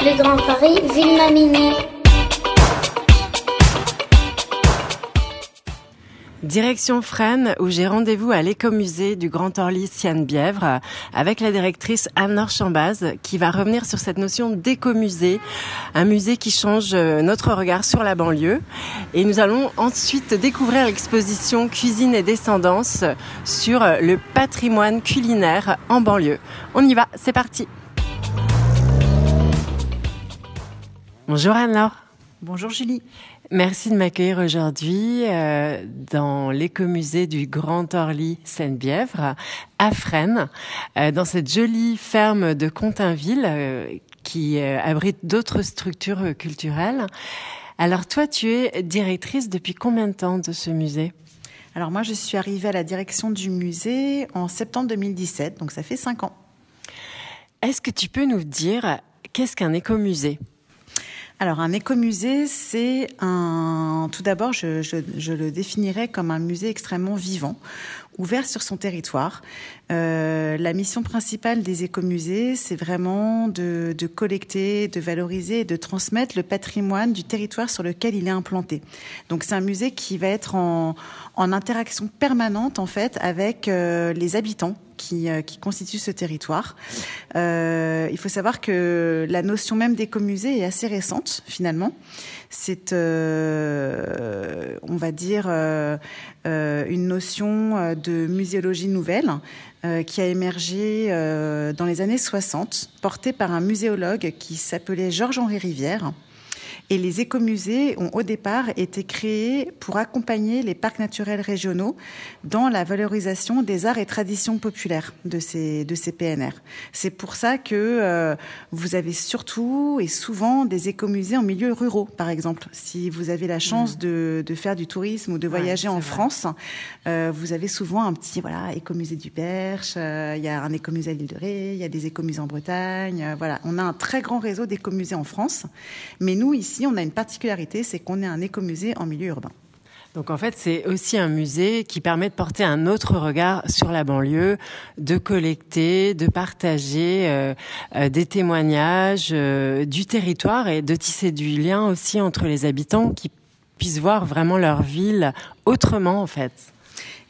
Le Grand Paris, Ville. Direction Fresnes, où j'ai rendez-vous à l'écomusée du Grand Orly Siane Bièvre avec la directrice Anne-Laure Chambaz qui va revenir sur cette notion d'écomusée, un musée qui change euh, notre regard sur la banlieue. Et nous allons ensuite découvrir l'exposition Cuisine et descendance sur le patrimoine culinaire en banlieue. On y va, c'est parti. Bonjour Anne-Laure. Bonjour Julie. Merci de m'accueillir aujourd'hui euh, dans l'écomusée du Grand Orly Seine-Bièvre à Fresnes, euh, dans cette jolie ferme de Continville euh, qui abrite d'autres structures culturelles. Alors toi, tu es directrice depuis combien de temps de ce musée? Alors moi, je suis arrivée à la direction du musée en septembre 2017, donc ça fait cinq ans. Est-ce que tu peux nous dire qu'est-ce qu'un écomusée? Alors un écomusée, c'est un. Tout d'abord, je, je, le définirais comme un musée extrêmement vivant, ouvert sur son territoire. Euh, la mission principale des écomusées, c'est vraiment de, de, collecter, de valoriser et de transmettre le patrimoine du territoire sur lequel il est implanté. Donc c'est un musée qui va être en, en interaction permanente en fait avec euh, les habitants qui, euh, qui constituent ce territoire. Euh, il faut savoir que la notion même d'écomusée est assez récente finalement. C'est, euh, on va dire, euh, une notion de muséologie nouvelle qui a émergé dans les années 60, portée par un muséologue qui s'appelait Georges-Henri Rivière et les écomusées ont au départ été créés pour accompagner les parcs naturels régionaux dans la valorisation des arts et traditions populaires de ces, de ces PNR. C'est pour ça que euh, vous avez surtout et souvent des écomusées en milieu ruraux, par exemple. Si vous avez la chance mmh. de, de faire du tourisme ou de voyager en France, euh, vous avez souvent un petit voilà écomusée du Perche, euh, il y a un écomusée à l'île de Ré, il y a des écomusées en Bretagne. Euh, voilà, on a un très grand réseau d'écomusées en France. Mais nous, ici, on a une particularité, c'est qu'on est un écomusée en milieu urbain. Donc en fait, c'est aussi un musée qui permet de porter un autre regard sur la banlieue, de collecter, de partager euh, euh, des témoignages euh, du territoire et de tisser du lien aussi entre les habitants qui puissent voir vraiment leur ville autrement en fait.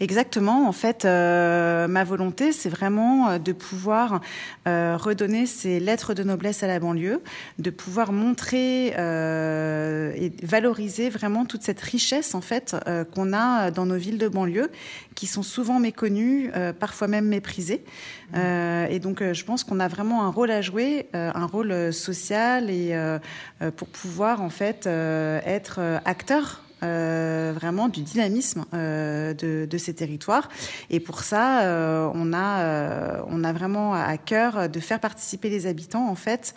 Exactement. En fait, euh, ma volonté, c'est vraiment euh, de pouvoir euh, redonner ces lettres de noblesse à la banlieue, de pouvoir montrer et valoriser vraiment toute cette richesse en fait qu'on a dans nos villes de banlieue, qui sont souvent méconnues, parfois même méprisées. et donc, je pense qu'on a vraiment un rôle à jouer, un rôle social et pour pouvoir en fait être acteur euh, vraiment du dynamisme euh, de, de, ces territoires. Et pour ça, euh, on, a, on a vraiment à cœur de faire participer les habitants, en fait,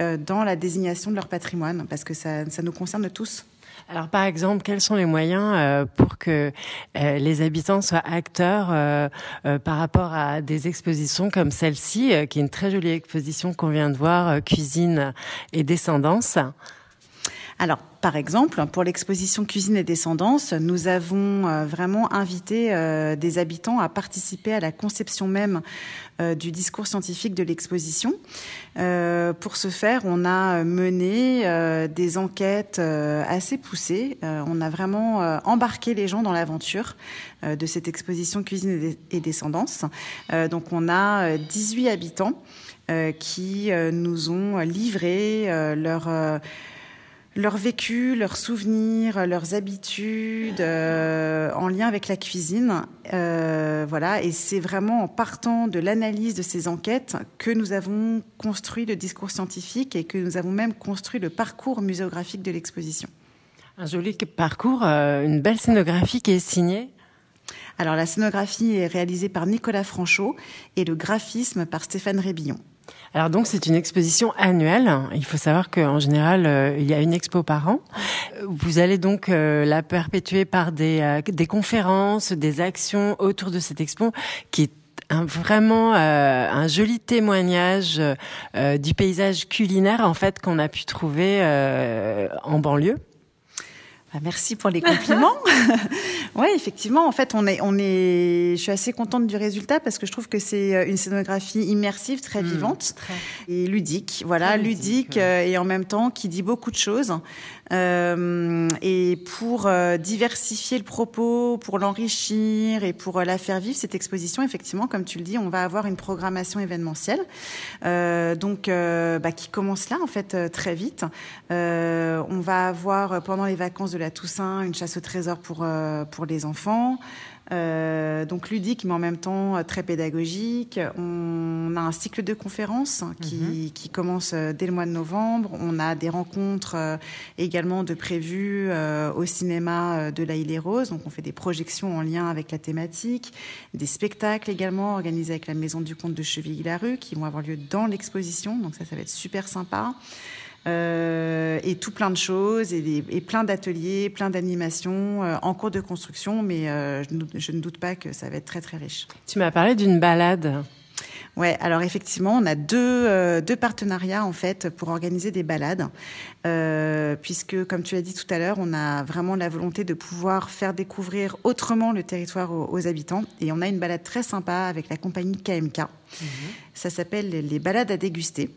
dans la désignation de leur patrimoine, parce que ça, ça nous concerne tous. Alors, par exemple, quels sont les moyens pour que les habitants soient acteurs par rapport à des expositions comme celle-ci, qui est une très jolie exposition qu'on vient de voir, Cuisine et Descendance? Alors, par exemple, pour l'exposition Cuisine et Descendance, nous avons euh, vraiment invité euh, des habitants à participer à la conception même euh, du discours scientifique de l'exposition. pour ce faire, on a mené des enquêtes assez poussées. on a vraiment embarqué les gens dans l'aventure de cette exposition Cuisine et Descendance. donc, on a 18 habitants qui nous ont livré leur leur vécu, leurs souvenirs, leurs habitudes euh, en lien avec la cuisine. Euh, voilà, et c'est vraiment en partant de l'analyse de ces enquêtes que nous avons construit le discours scientifique et que nous avons même construit le parcours muséographique de l'exposition. Un joli parcours, euh, une belle scénographie qui est signée. Alors la scénographie est réalisée par Nicolas Franchot et le graphisme par Stéphane Rébillon. Alors donc c'est une exposition annuelle. Il faut savoir qu'en général euh, il y a une expo par an. Vous allez donc euh, la perpétuer par des, euh, des conférences, des actions autour de cette expo qui est vraiment un joli témoignage du paysage culinaire en fait qu'on a pu trouver en banlieue. Bah, merci pour les compliments. oui, effectivement, en fait, on est, on est, je suis assez contente du résultat parce que je trouve que c'est euh, une scénographie immersive, très mmh, vivante et ludique. Voilà, ludique, euh, et en même temps qui dit beaucoup de choses. Euh, et pour euh, diversifier le propos, pour l'enrichir et pour la faire vivre, cette exposition, effectivement, comme tu le dis, on va avoir une programmation événementielle, donc bah, qui commence là, en fait, très vite. on va avoir pendant les vacances de la Toussaint, une chasse au trésor pour, euh, pour les enfants. Euh, donc ludique, mais en même temps euh, très pédagogique. On a un cycle de conférences qui, mhm. qui commence dès le mois de novembre. On a des rencontres également de prévues au cinéma de la Île et Rose. Donc on fait des projections en lien avec la thématique, des spectacles également organisés avec la Maison du Comte de Chevilly-la-Rue qui vont avoir lieu dans l'exposition. Donc ça, ça va être super sympa. Euh, et tout plein de choses et, et plein d'ateliers, plein d'animations euh, en cours de construction, mais euh, je, je, ne doute pas que ça va être très très riche. Tu m'as parlé d'une balade. Ouais, alors effectivement, on a deux, euh, deux partenariats en fait pour organiser des balades, euh, puisque comme tu l'as dit tout à l'heure, on a vraiment la volonté de pouvoir faire découvrir autrement le territoire aux, habitants, et on a une balade très sympa avec la compagnie KMK. Mhm. Ça s'appelle les balades à déguster.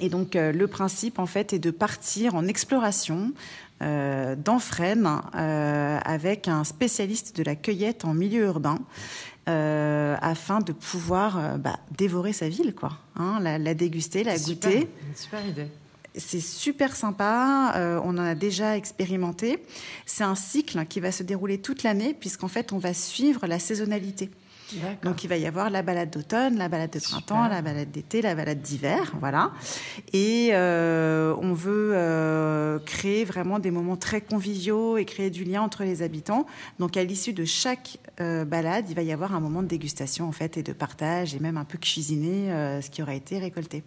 Et donc euh, le principe en fait est de partir en exploration euh, dans Fresnes euh, avec un spécialiste de la cueillette en milieu urbain. Euh, afin de pouvoir euh, bah, dévorer sa ville, quoi, hein, la, la, déguster, la goûter. Super, super idée. C'est super sympa, euh, on en a déjà expérimenté. C'est un cycle qui va se dérouler toute l'année puisqu'en fait on va suivre la saisonnalité. Donc il va y avoir la balade d'automne, la balade de printemps, la balade d'été, la balade d'hiver, voilà. Et euh, on veut euh, créer vraiment des moments très conviviaux et créer du lien entre les habitants. Donc à l'issue de chaque euh, balade, il va y avoir un moment de dégustation en fait et de partage et même un peu cuisiner ce qui aura été récolté.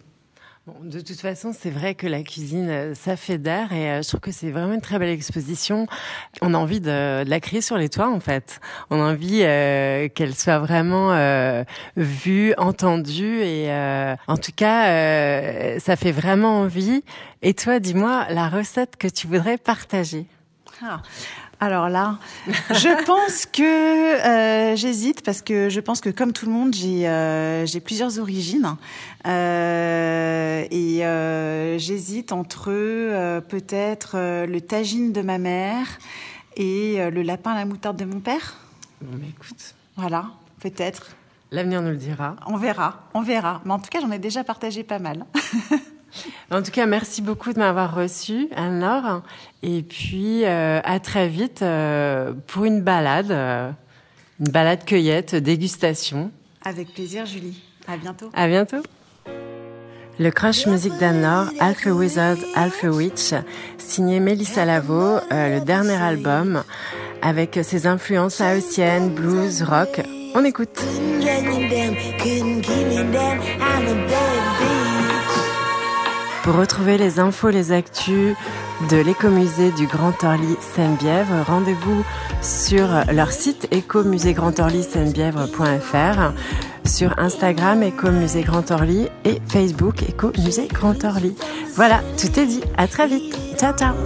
Bon, de toute façon, c'est vrai que la cuisine, euh, ça fait d'air et euh, je trouve que c'est vraiment une très belle exposition. On a envie de, de la créer sur les toits, en fait. On a envie euh, qu'elle soit vraiment euh, vue, entendue et en tout cas, ça fait vraiment envie. Et toi, dis-moi la recette que tu voudrais partager? Ah. Alors là, je pense que euh, j'hésite parce que je pense que comme tout le monde, j'ai euh, plusieurs origines euh, euh, j'hésite entre euh, peut-être euh, le tagine de ma mère et le lapin à la moutarde de mon père. Bon, mais écoute. Voilà, peut-être. L'avenir nous le dira. On verra, on verra. Mais en tout cas, j'en ai déjà partagé pas mal. En tout cas, merci beaucoup de m'avoir reçu, Anne-Laure. Et puis, euh, à très vite euh, pour une balade, euh, une balade cueillette, dégustation. Avec plaisir, Julie. À bientôt. À bientôt. Le crush musique d'Anne-Laure, Alpha Wizard, Alpha Witch, signé Melissa Lavo, le dernier album, avec ses influences haïtiennes, blues, rock. On écoute. Pour retrouver les infos, les actus de l'écomusée du Grand Orly Seine-Bièvre, rendez-vous sur leur site écomusée-grand-orly-seine-bièvre.fr, sur Instagram Écomusée Grand Orly et Facebook Écomusée Grand Orly. Voilà, tout est dit. À très vite. Ciao, ciao.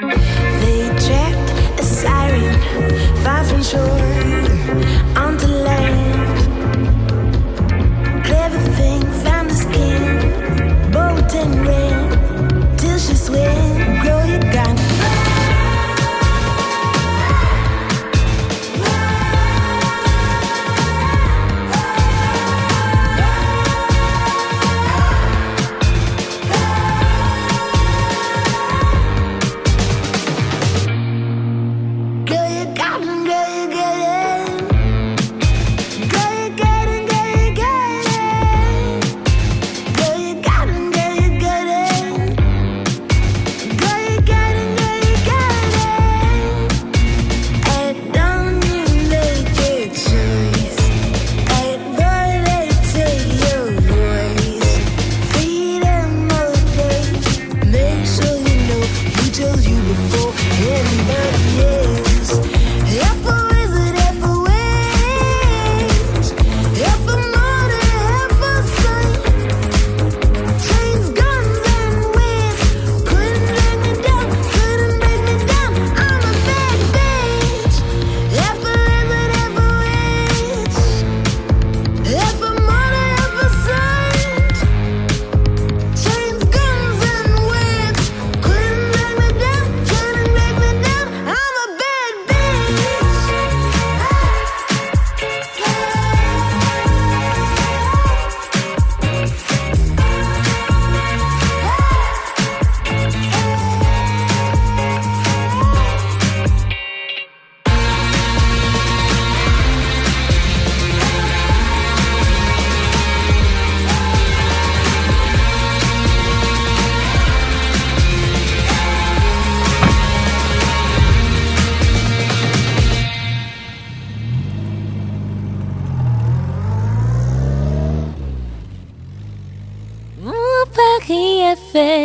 They checked a siren far from shore. Fait